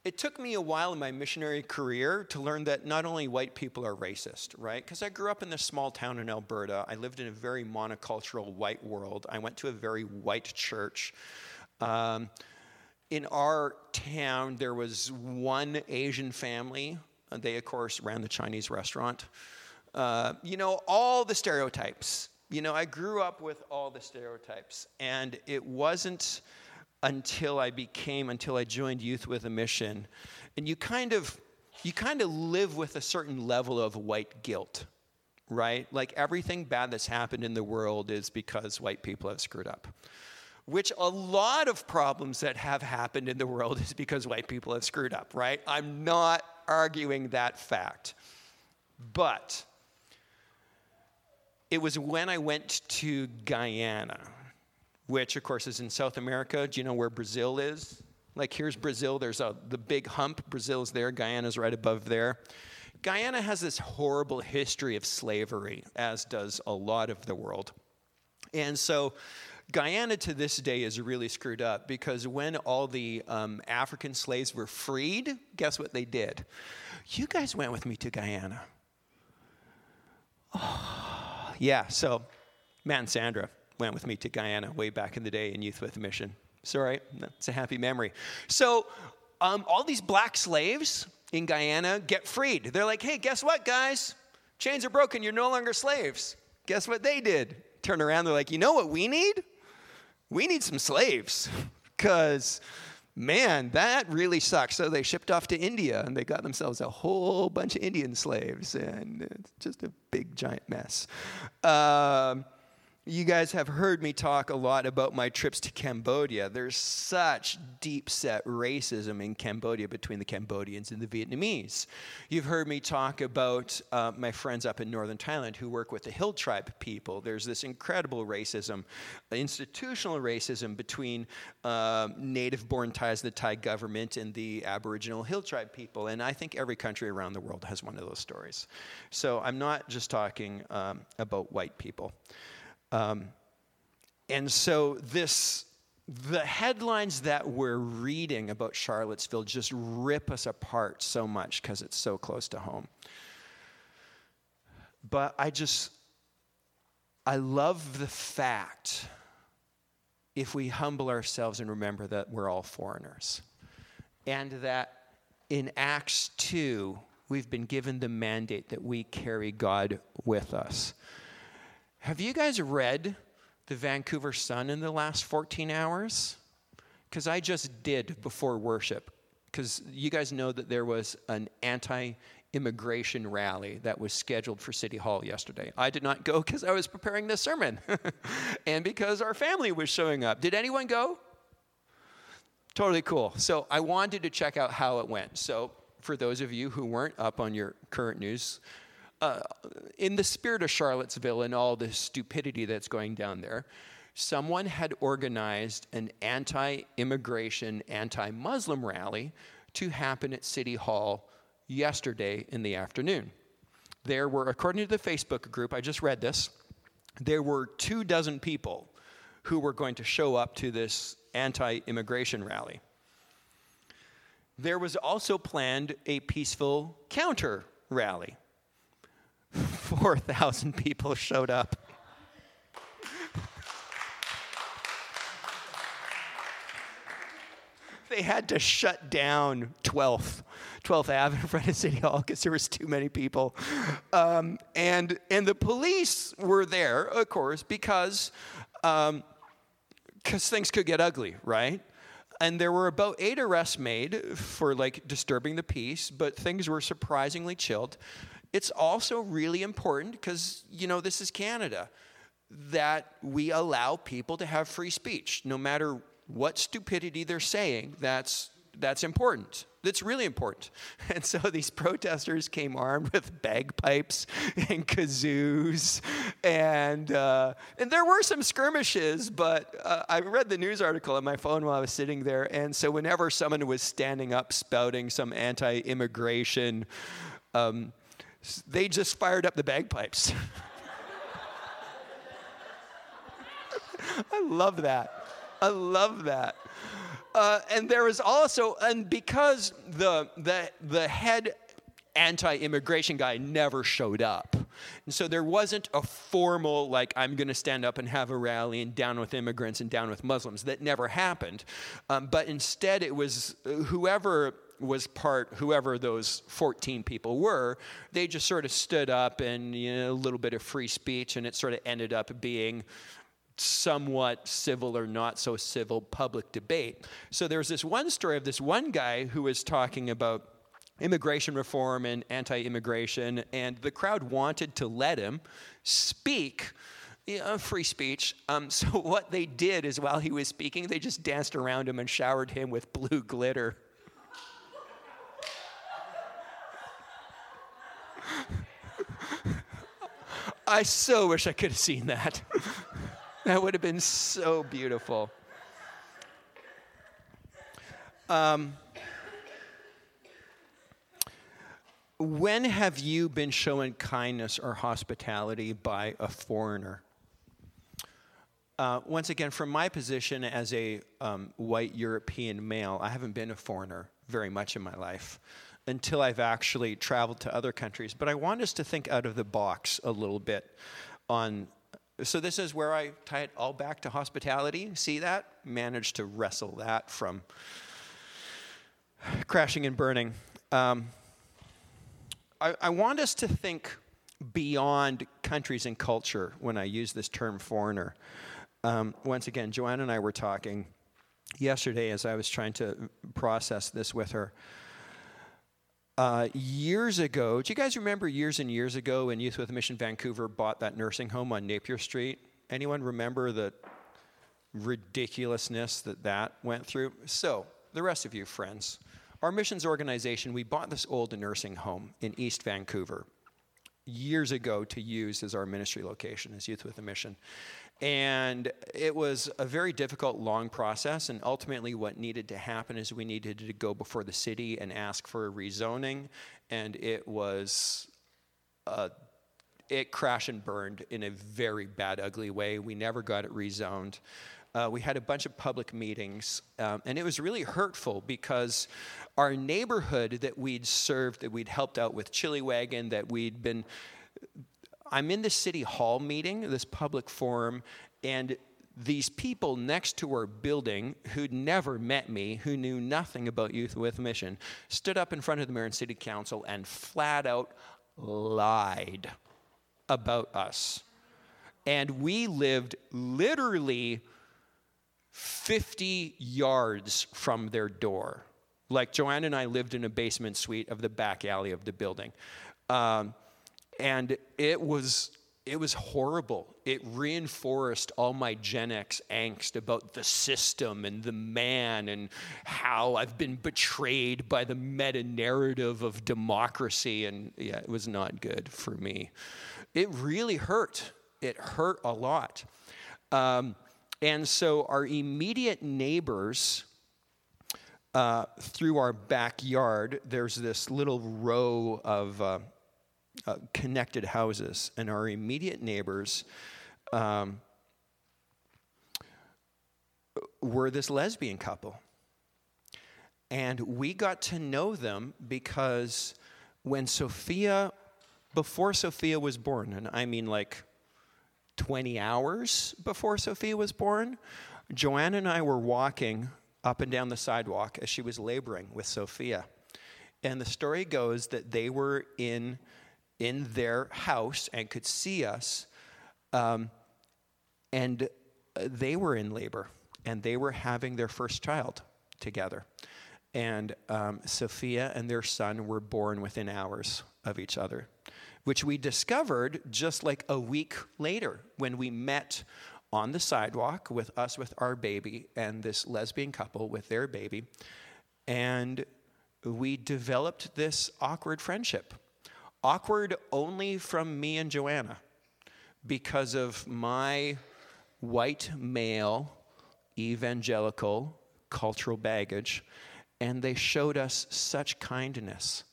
it took me a while in my missionary career to learn that not only white people are racist, right? Because I grew up in this small town in Alberta. I lived in a very monocultural white world. I went to a very white church. Um, in our town, there was one Asian family. They, of course, ran the Chinese restaurant. Uh, you know, all the stereotypes. You know, I grew up with all the stereotypes. And it wasn't until I became, until I joined Youth with a Mission. And you kind of, you kind of live with a certain level of white guilt, right? Like everything bad that's happened in the world is because white people have screwed up. Which a lot of problems that have happened in the world is because white people have screwed up, right? I'm not arguing that fact. But it was when I went to Guyana which of course is in South America. Do you know where Brazil is? Like here's Brazil, there's a, the big hump, Brazil's there, Guyana's right above there. Guyana has this horrible history of slavery, as does a lot of the world. And so Guyana to this day is really screwed up because when all the um, African slaves were freed, guess what they did? You guys went with me to Guyana. Oh, yeah, so man, Sandra, went with me to Guyana way back in the day in Youth with a Mission. It's all right, it's a happy memory. So, um, all these black slaves in Guyana get freed. They're like, hey, guess what, guys? Chains are broken, you're no longer slaves. Guess what they did? Turn around, they're like, you know what we need? We need some slaves. Because, man, that really sucks. So they shipped off to India and they got themselves a whole bunch of Indian slaves. And it's just a big, giant mess. Um, you guys have heard me talk a lot about my trips to Cambodia. There's such deep set racism in Cambodia between the Cambodians and the Vietnamese. You've heard me talk about uh, my friends up in northern Thailand who work with the Hill tribe people. There's this incredible racism, institutional racism between uh, native born Thais, the Thai government, and the Aboriginal Hill tribe people. And I think every country around the world has one of those stories. So I'm not just talking um, about white people. Um, and so this the headlines that we're reading about Charlottesville just rip us apart so much because it's so close to home. But I just, I love the fact if we humble ourselves and remember that we're all foreigners. And that in Acts 2, we've been given the mandate that we carry God with us. Have you guys read the Vancouver Sun in the last 14 hours? Because I just did before worship. Because you guys know that there was an anti immigration rally that was scheduled for City Hall yesterday. I did not go because I was preparing this sermon and because our family was showing up. Did anyone go? Totally cool. So I wanted to check out how it went. So, for those of you who weren't up on your current news, uh, in the spirit of Charlottesville and all the stupidity that's going down there, someone had organized an anti immigration, anti Muslim rally to happen at City Hall yesterday in the afternoon. There were, according to the Facebook group, I just read this, there were two dozen people who were going to show up to this anti immigration rally. There was also planned a peaceful counter rally. 4,000 people showed up. they had to shut down 12th, 12th Ave in front of City Hall because there was too many people. Um, and, and the police were there, of course, because um, cause things could get ugly, right? And there were about eight arrests made for like disturbing the peace, but things were surprisingly chilled. It's also really important because, you know, this is Canada, that we allow people to have free speech. No matter what stupidity they're saying, that's, that's important. That's really important. And so these protesters came armed with bagpipes and kazoos, and uh, and there were some skirmishes. But uh, I read the news article on my phone while I was sitting there, and so whenever someone was standing up spouting some anti-immigration, um, they just fired up the bagpipes. I love that. I love that. Uh, and there was also, and because the, the, the head anti immigration guy never showed up. And so there wasn't a formal, like, I'm going to stand up and have a rally and down with immigrants and down with Muslims. That never happened. Um, but instead, it was whoever was part, whoever those 14 people were, they just sort of stood up and you know, a little bit of free speech, and it sort of ended up being somewhat civil or not so civil public debate. So there's this one story of this one guy who was talking about immigration reform and anti immigration, and the crowd wanted to let him speak. Yeah, free speech. Um, so, what they did is while he was speaking, they just danced around him and showered him with blue glitter. I so wish I could have seen that. that would have been so beautiful. Um, when have you been shown kindness or hospitality by a foreigner? Uh, once again, from my position as a um, white European male, I haven't been a foreigner very much in my life until I've actually traveled to other countries. But I want us to think out of the box a little bit on. So, this is where I tie it all back to hospitality. See that? Managed to wrestle that from crashing and burning. Um, I, I want us to think beyond countries and culture when I use this term foreigner. Um, once again, Joanna and I were talking yesterday as I was trying to process this with her. Uh, years ago, do you guys remember years and years ago when Youth with a Mission Vancouver bought that nursing home on Napier Street? Anyone remember the ridiculousness that that went through? So, the rest of you, friends, our missions organization, we bought this old nursing home in East Vancouver years ago to use as our ministry location as Youth with a Mission. And it was a very difficult, long process. And ultimately, what needed to happen is we needed to go before the city and ask for a rezoning. And it was, uh, it crashed and burned in a very bad, ugly way. We never got it rezoned. Uh, we had a bunch of public meetings, um, and it was really hurtful because our neighborhood that we'd served, that we'd helped out with Chili Wagon, that we'd been I'm in the city hall meeting, this public forum, and these people next to our building who'd never met me, who knew nothing about Youth with Mission, stood up in front of the mayor and city council and flat out lied about us. And we lived literally 50 yards from their door. Like Joanne and I lived in a basement suite of the back alley of the building. Um, and it was it was horrible. It reinforced all my Gen X angst about the system and the man and how I've been betrayed by the meta narrative of democracy. And yeah, it was not good for me. It really hurt. It hurt a lot. Um, and so our immediate neighbors, uh, through our backyard, there's this little row of. Uh, uh, connected houses, and our immediate neighbors um, were this lesbian couple. And we got to know them because when Sophia, before Sophia was born, and I mean like 20 hours before Sophia was born, Joanna and I were walking up and down the sidewalk as she was laboring with Sophia. And the story goes that they were in in their house and could see us. Um, and uh, they were in labor and they were having their first child. together. And um, Sophia and their son were born within hours of each other, which we discovered just like a week later when we met on the sidewalk with us with our baby and this lesbian couple with their baby. And we developed this awkward friendship. Awkward only from me and Joanna because of my white male evangelical cultural baggage, and they showed us such kindness.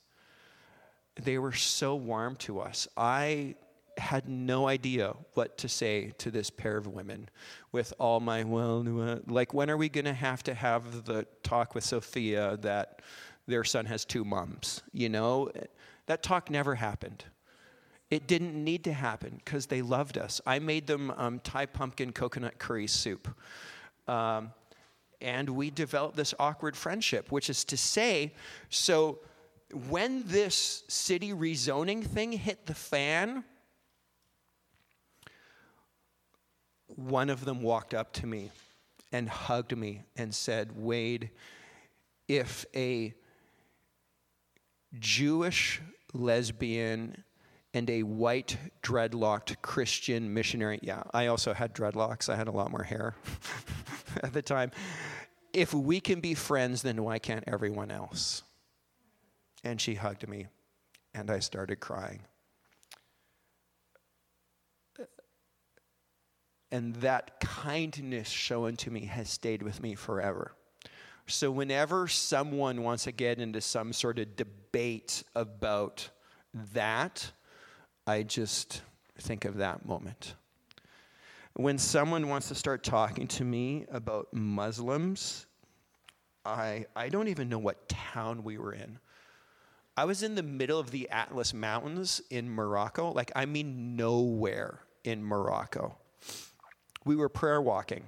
They were so warm to us. I had no idea what to say to this pair of women with all my, well, like, when are we going to have to have the talk with Sophia that their son has two moms? You know, that talk never happened. It didn't need to happen because they loved us. I made them um, Thai pumpkin coconut curry soup. Um, and we developed this awkward friendship, which is to say, so when this city rezoning thing hit the fan, one of them walked up to me and hugged me and said, Wade, if a Jewish lesbian and a white dreadlocked Christian missionary, yeah, I also had dreadlocks, I had a lot more hair at the time. If we can be friends, then why can't everyone else? And she hugged me, and I started crying. And that kindness shown to me has stayed with me forever. So, whenever someone wants to get into some sort of debate about that, I just think of that moment. When someone wants to start talking to me about Muslims, I, I don't even know what town we were in. I was in the middle of the Atlas Mountains in Morocco, like, I mean, nowhere in Morocco we were prayer walking.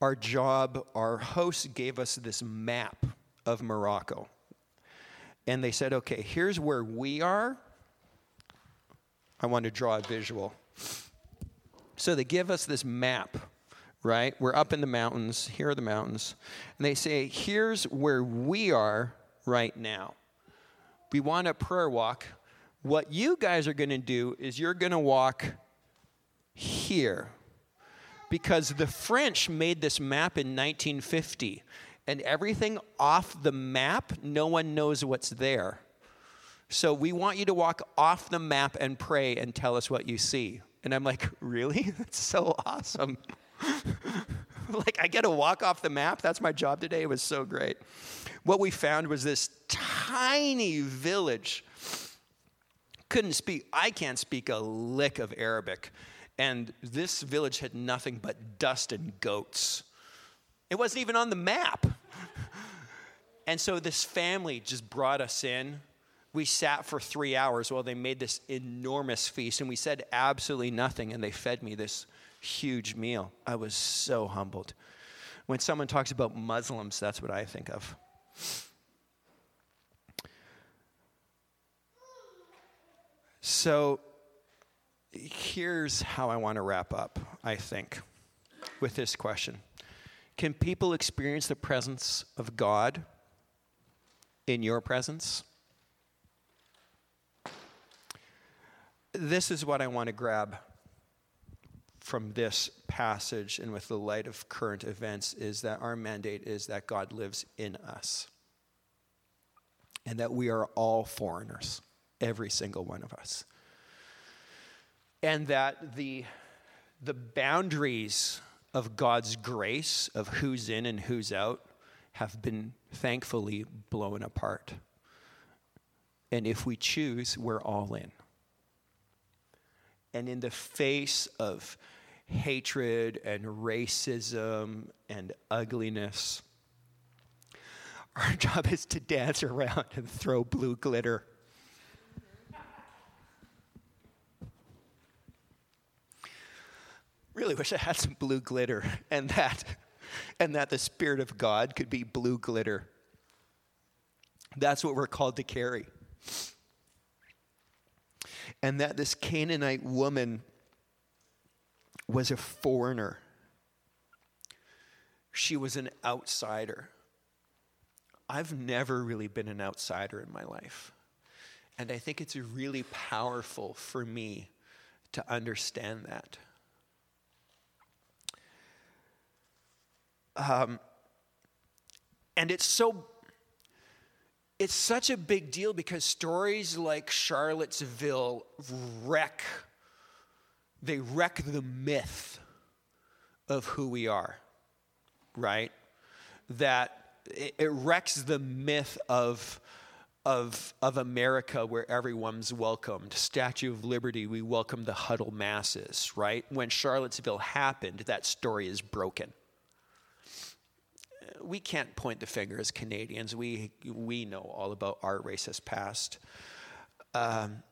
Our job, our host gave us this map of Morocco. And they said, okay, here's where we are. I want to draw a visual. So they give us this map, right? We're up in the mountains. Here are the mountains. And they say, here's where we are right now. We want a prayer walk. What you guys are going to do is you're going to walk here because the French made this map in 1950, and everything off the map, no one knows what's there. So we want you to walk off the map and pray and tell us what you see. And I'm like, really? That's so awesome. like, I get to walk off the map. That's my job today. It was so great. What we found was this tiny village. Couldn't speak, I can't speak a lick of Arabic. And this village had nothing but dust and goats. It wasn't even on the map. and so this family just brought us in. We sat for three hours while they made this enormous feast, and we said absolutely nothing, and they fed me this huge meal. I was so humbled. When someone talks about Muslims, that's what I think of. So, here's how I want to wrap up, I think, with this question Can people experience the presence of God in your presence? This is what I want to grab from this passage and with the light of current events is that our mandate is that God lives in us and that we are all foreigners, every single one of us and that the, the boundaries of God's grace, of who's in and who's out, have been thankfully blown apart. And if we choose, we're all in. And in the face of hatred and racism and ugliness, our job is to dance around and throw blue glitter really wish I had some blue glitter and that and that the spirit of God could be blue glitter. That's what we're called to carry. And that this Canaanite woman was a foreigner. she was an outsider. I've never really been an outsider in my life. And I think it's really powerful for me to understand that. Um, and it's so it's such a big deal because stories like Charlottesville wreck they wreck the myth of who we are, right? That it, wrecks the myth of of, of America where everyone's welcomed. Statue of Liberty, we welcome the huddle masses, right? When Charlottesville happened, that story is broken. We can't point the finger as Canadians. We, we know all about our racist past. Um,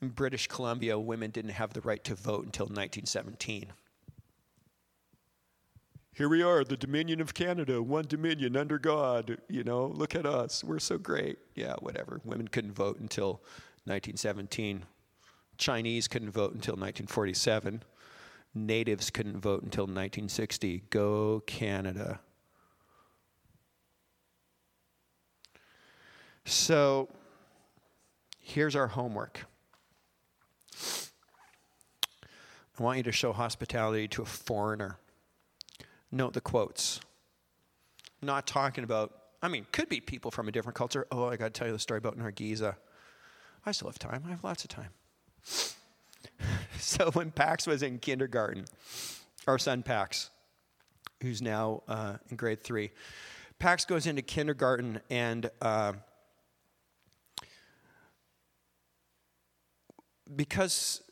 in British Columbia, women didn't have the right to vote until 1917 here we are, the Dominion of Canada, one Dominion under God. You know, look at us. We're so great. Yeah, whatever. Women couldn't vote until 1917. Chinese couldn't vote until 1947. Natives couldn't vote until 1960. Go Canada. So here's our homework. I want you to show hospitality to a foreigner. Note the quotes. Not talking about, I mean, could be people from a different culture. Oh, I got to tell you the story about Nargiza. I still have time. I have lots of time. so when Pax was in kindergarten, our son Pax, who's now uh, in grade three, Pax goes into kindergarten and uh, because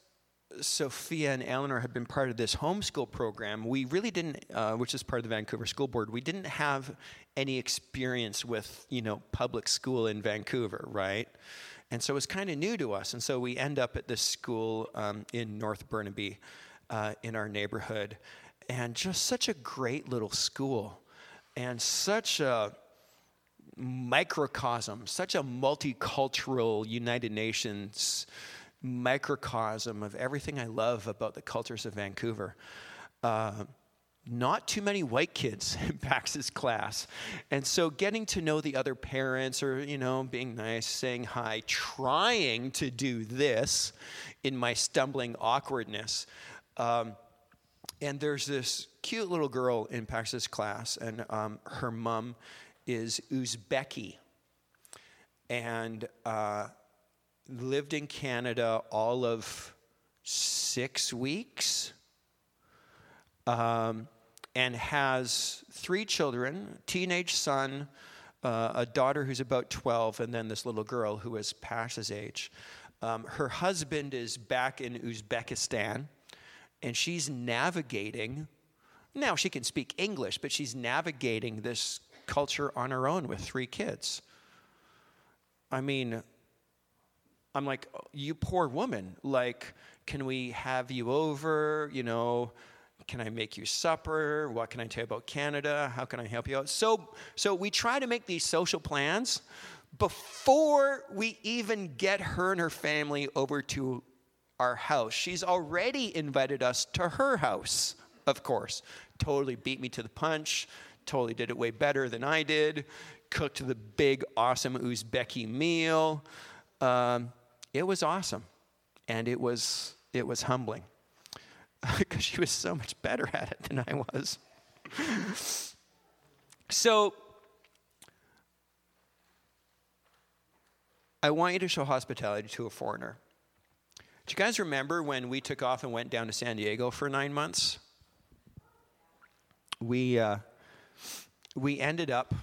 Sophia and Eleanor had been part of this homeschool program, we really didn't, uh, which is part of the Vancouver School Board, we didn't have any experience with, you know, public school in Vancouver, right? And so it was kind of new to us. And so we end up at this school um, in North Burnaby uh, in our neighborhood. And just such a great little school. And such a microcosm, such a multicultural United Nations microcosm of everything I love about the cultures of Vancouver. Uh, not too many white kids in Pax's class. And so getting to know the other parents or, you know, being nice, saying hi, trying to do this in my stumbling awkwardness. Um, and there's this cute little girl in Pax's class, and um, her mom is Uzbeki. And uh, lived in Canada all of six weeks um, and has three children teenage son, uh, a daughter who's about 12, and then this little girl who is Pax's age. Um, her husband is back in Uzbekistan, and she's navigating. Now, she can speak English, but she's navigating this culture on her own with three kids. I mean, I'm like, you poor woman. Like, can we have you over? You know, can I make you supper? What can I tell you about Canada? How can I help you out? So, so we try to make these social plans before we even get her and her family over to our house. She's already invited us to her house, of course. Totally beat me to the punch. Totally did it way better than I did. Cooked the big, awesome Uzbeki meal. Um, it was awesome and it was it was humbling because she was so much better at it than I was. so I want you to show hospitality to a foreigner. Do you guys remember when we took off and went down to San Diego for nine months? We, uh, we ended up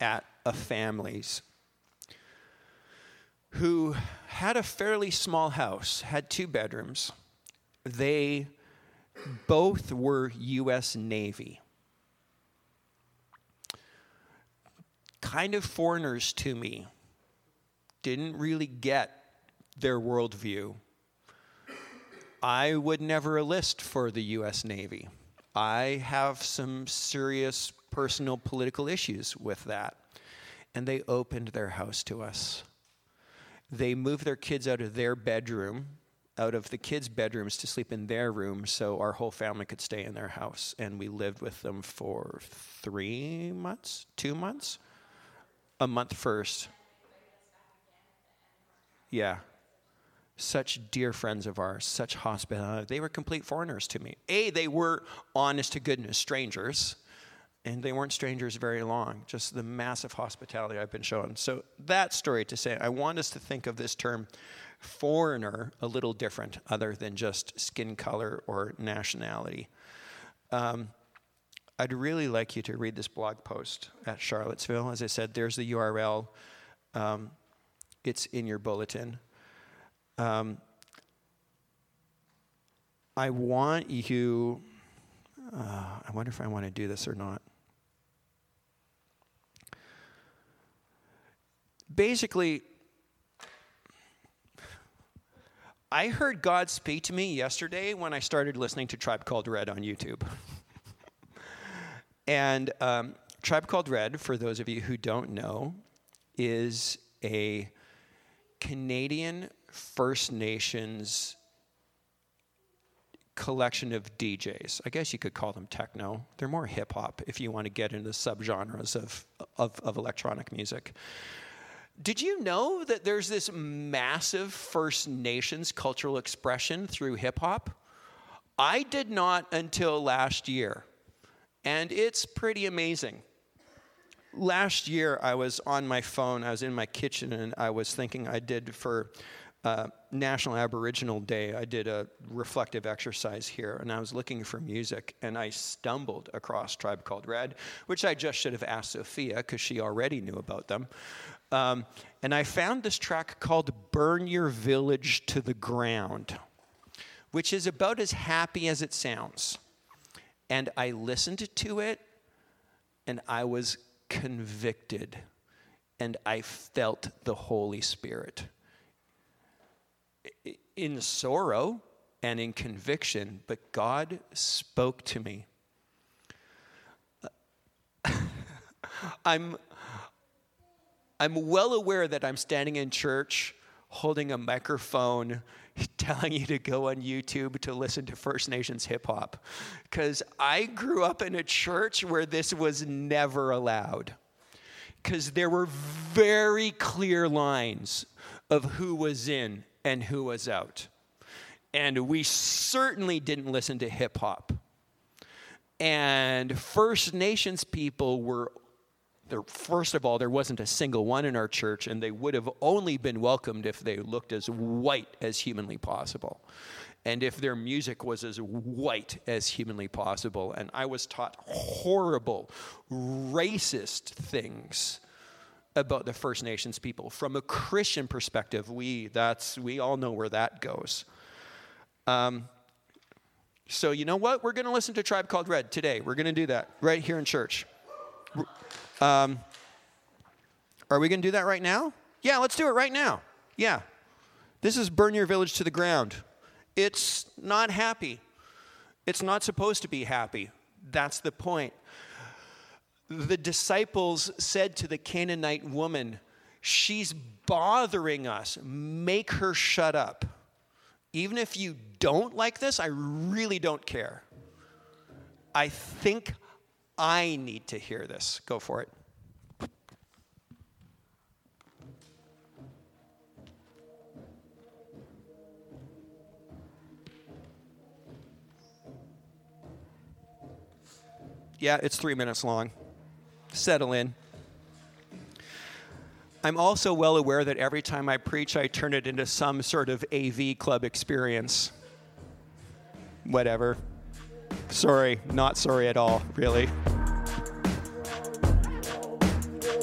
at a family's who had a fairly small house, had two bedrooms. They both were U.S. Navy. Kind of foreigners to me. Didn't really get their worldview. I would never enlist for the U.S. Navy. I have some serious personal political issues with that. And they opened their house to us they moved their kids out of their bedroom out of the kids' bedrooms to sleep in their room so our whole family could stay in their house. And we lived with them for three months, two months, a month first. Yeah. Such dear friends of ours, such hospitality. They were complete foreigners to me. A, they were honest to goodness strangers, and they weren't strangers very long, just the massive hospitality I've been shown. So, that story to say, I want us to think of this term foreigner a little different, other than just skin color or nationality. Um, I'd really like you to read this blog post at Charlottesville. As I said, there's the URL. Um, it's in your bulletin. Um, I want you, uh, I wonder if I want to do this or not. Basically, I heard God speak to me yesterday when I started listening to Tribe Called Red on YouTube. and um, Tribe Called Red, for those of you who don't know, is a Canadian First Nations collection of DJs. I guess you could call them techno. They're more hip hop if you want to get into subgenres of, of, of electronic music. Did you know that there's this massive First Nations cultural expression through hip hop? I did not until last year, and it's pretty amazing. Last year, I was on my phone, I was in my kitchen, and I was thinking I did for uh, National Aboriginal Day, I did a reflective exercise here, and I was looking for music, and I stumbled across Tribe Called Red, which I just should have asked Sophia because she already knew about them. Um, and I found this track called Burn Your Village to the Ground, which is about as happy as it sounds. And I listened to it and I was convicted and I felt the Holy Spirit. In sorrow and in conviction, but God spoke to me. I'm I'm well aware that I'm standing in church holding a microphone telling you to go on YouTube to listen to First Nations hip hop. Because I grew up in a church where this was never allowed. Because there were very clear lines of who was in and who was out. And we certainly didn't listen to hip hop. And First Nations people were there, first of all, there wasn't a single one in our church, and they would have only been welcomed if they looked as white as humanly possible. And if their music was as white as humanly possible. And I was taught horrible, racist things about the First Nations people. From a Christian perspective, we, that's, we all know where that goes. Um, so, you know what? We're going to listen to Tribe Called Red today. We're going to do that right here in church. Um, are we going to do that right now? Yeah, let's do it right now. Yeah. This is burn your village to the ground. It's not happy. It's not supposed to be happy. That's the point. The disciples said to the Canaanite woman, She's bothering us. Make her shut up. Even if you don't like this, I really don't care. I think I need to hear this. Go for it. Yeah, it's three minutes long. Settle in. I'm also well aware that every time I preach, I turn it into some sort of AV club experience. Whatever. Sorry, not sorry at all, really.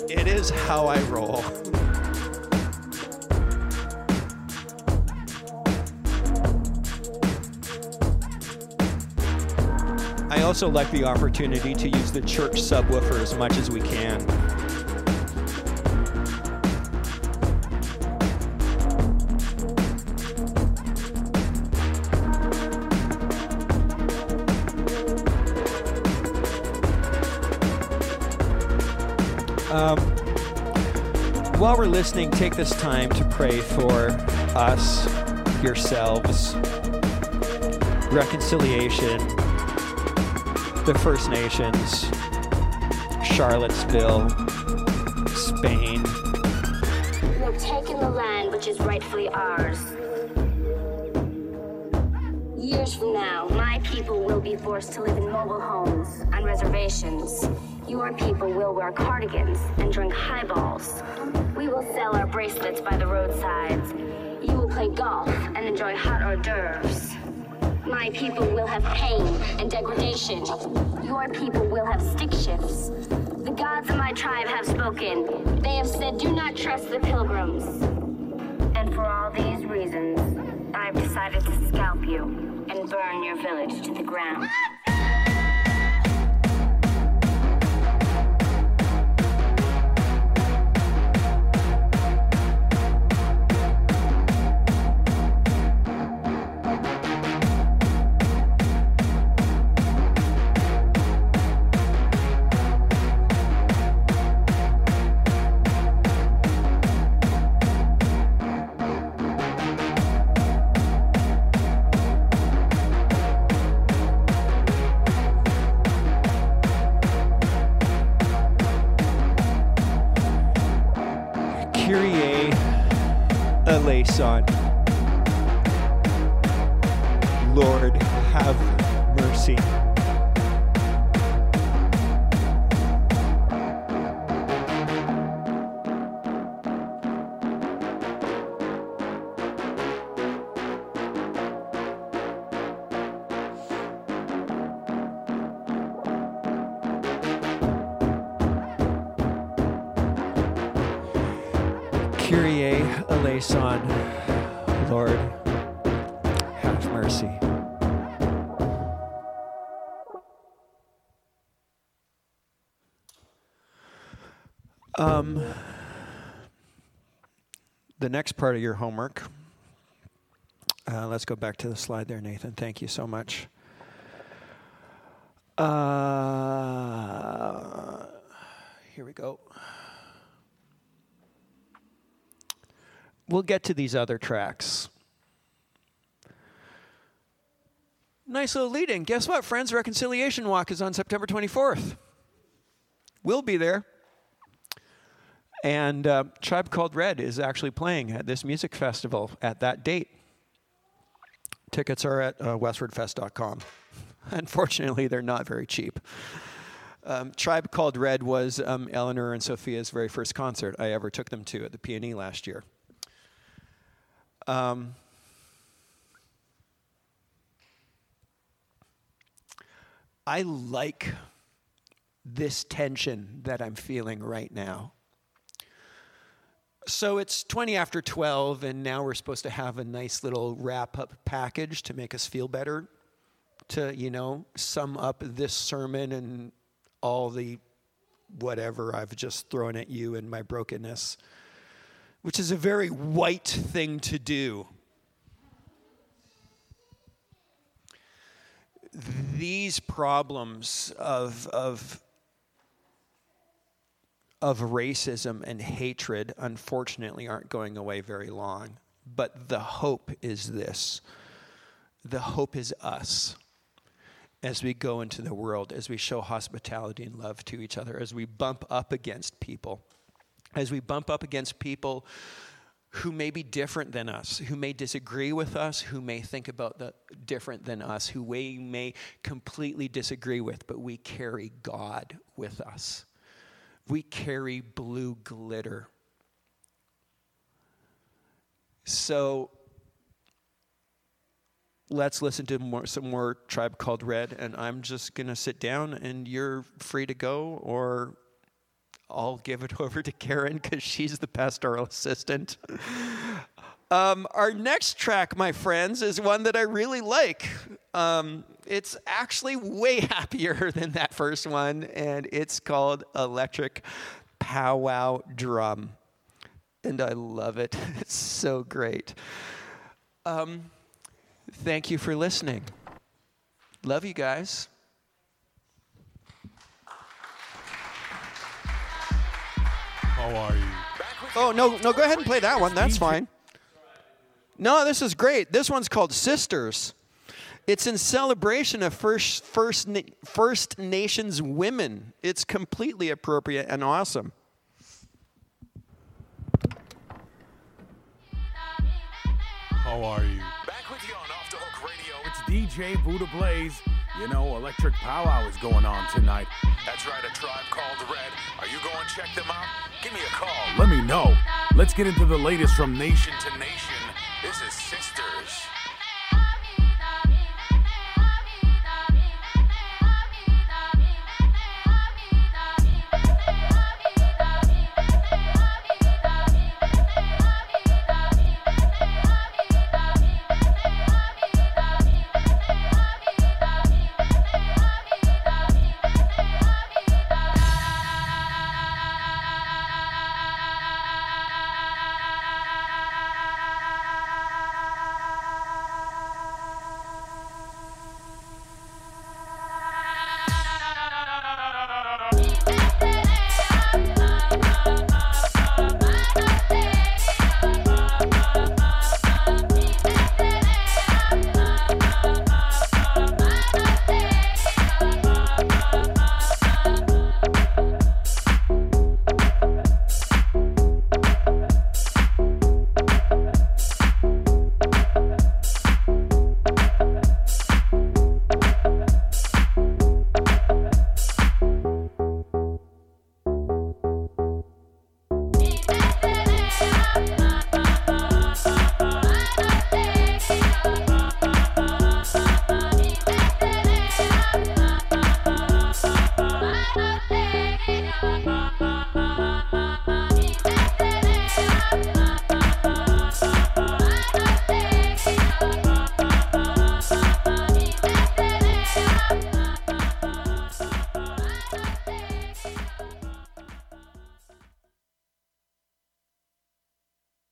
It is how I roll. Also like the opportunity to use the church subwoofer as much as we can. Um, while we're listening, take this time to pray for us yourselves, reconciliation, the First Nations, Charlottesville, Spain. We have taken the land which is rightfully ours. Years from now, my people will be forced to live in mobile homes on reservations. Your people will wear cardigans and drink highballs. We will sell our bracelets by the roadsides. You will play golf and enjoy hot hors d'oeuvres. My people will have pain and degradation. Your people will have stick shifts. The gods of my tribe have spoken. They have said, do not trust the pilgrims. And for all these reasons, I've decided to scalp you and burn your village to the ground. Um, the next part of your homework. Uh, let's go back to the slide there, Nathan. Thank you so much. Uh, here we go. We'll get to these other tracks. Nice little lead in. Guess what, friends? Reconciliation Walk is on September 24th. We'll be there. And uh, Tribe Called Red is actually playing at this music festival at that date. Tickets are at uh, westwardfest.com. Unfortunately, they're not very cheap. Um, Tribe Called Red was um, Eleanor and Sophia's very first concert I ever took them to at the Peony last year. Um, I like this tension that I'm feeling right now. So it's 20 after 12, and now we're supposed to have a nice little wrap up package to make us feel better, to, you know, sum up this sermon and all the whatever I've just thrown at you and my brokenness, which is a very white thing to do. These problems of, of of racism and hatred, unfortunately, aren't going away very long. But the hope is this the hope is us as we go into the world, as we show hospitality and love to each other, as we bump up against people, as we bump up against people who may be different than us, who may disagree with us, who may think about the different than us, who we may completely disagree with, but we carry God with us we carry blue glitter. So let's listen to more, some more Tribe Called Red, and I'm just going to sit down, and you're free to go, or I'll give it over to Karen because she's the pastoral assistant. Um, our next track, my friends, is one that I really like. Um, it's actually way happier than that first one, and it's called Electric Powwow Drum. And I love it. It's so great. Um, thank you for listening. Love you guys. How are you? Oh, no, no, go ahead and play that one. That's fine. No, this is great. This one's called Sisters. It's in celebration of First, First, First Nations women. It's completely appropriate and awesome. How are you? Back with you on Off the Hook Radio. It's DJ Buddha Blaze. You know, electric powwow is going on tonight. That's right, a tribe called Red. Are you going to check them out? Give me a call. Let me know. Let's get into the latest from nation to nation. This is Sisters.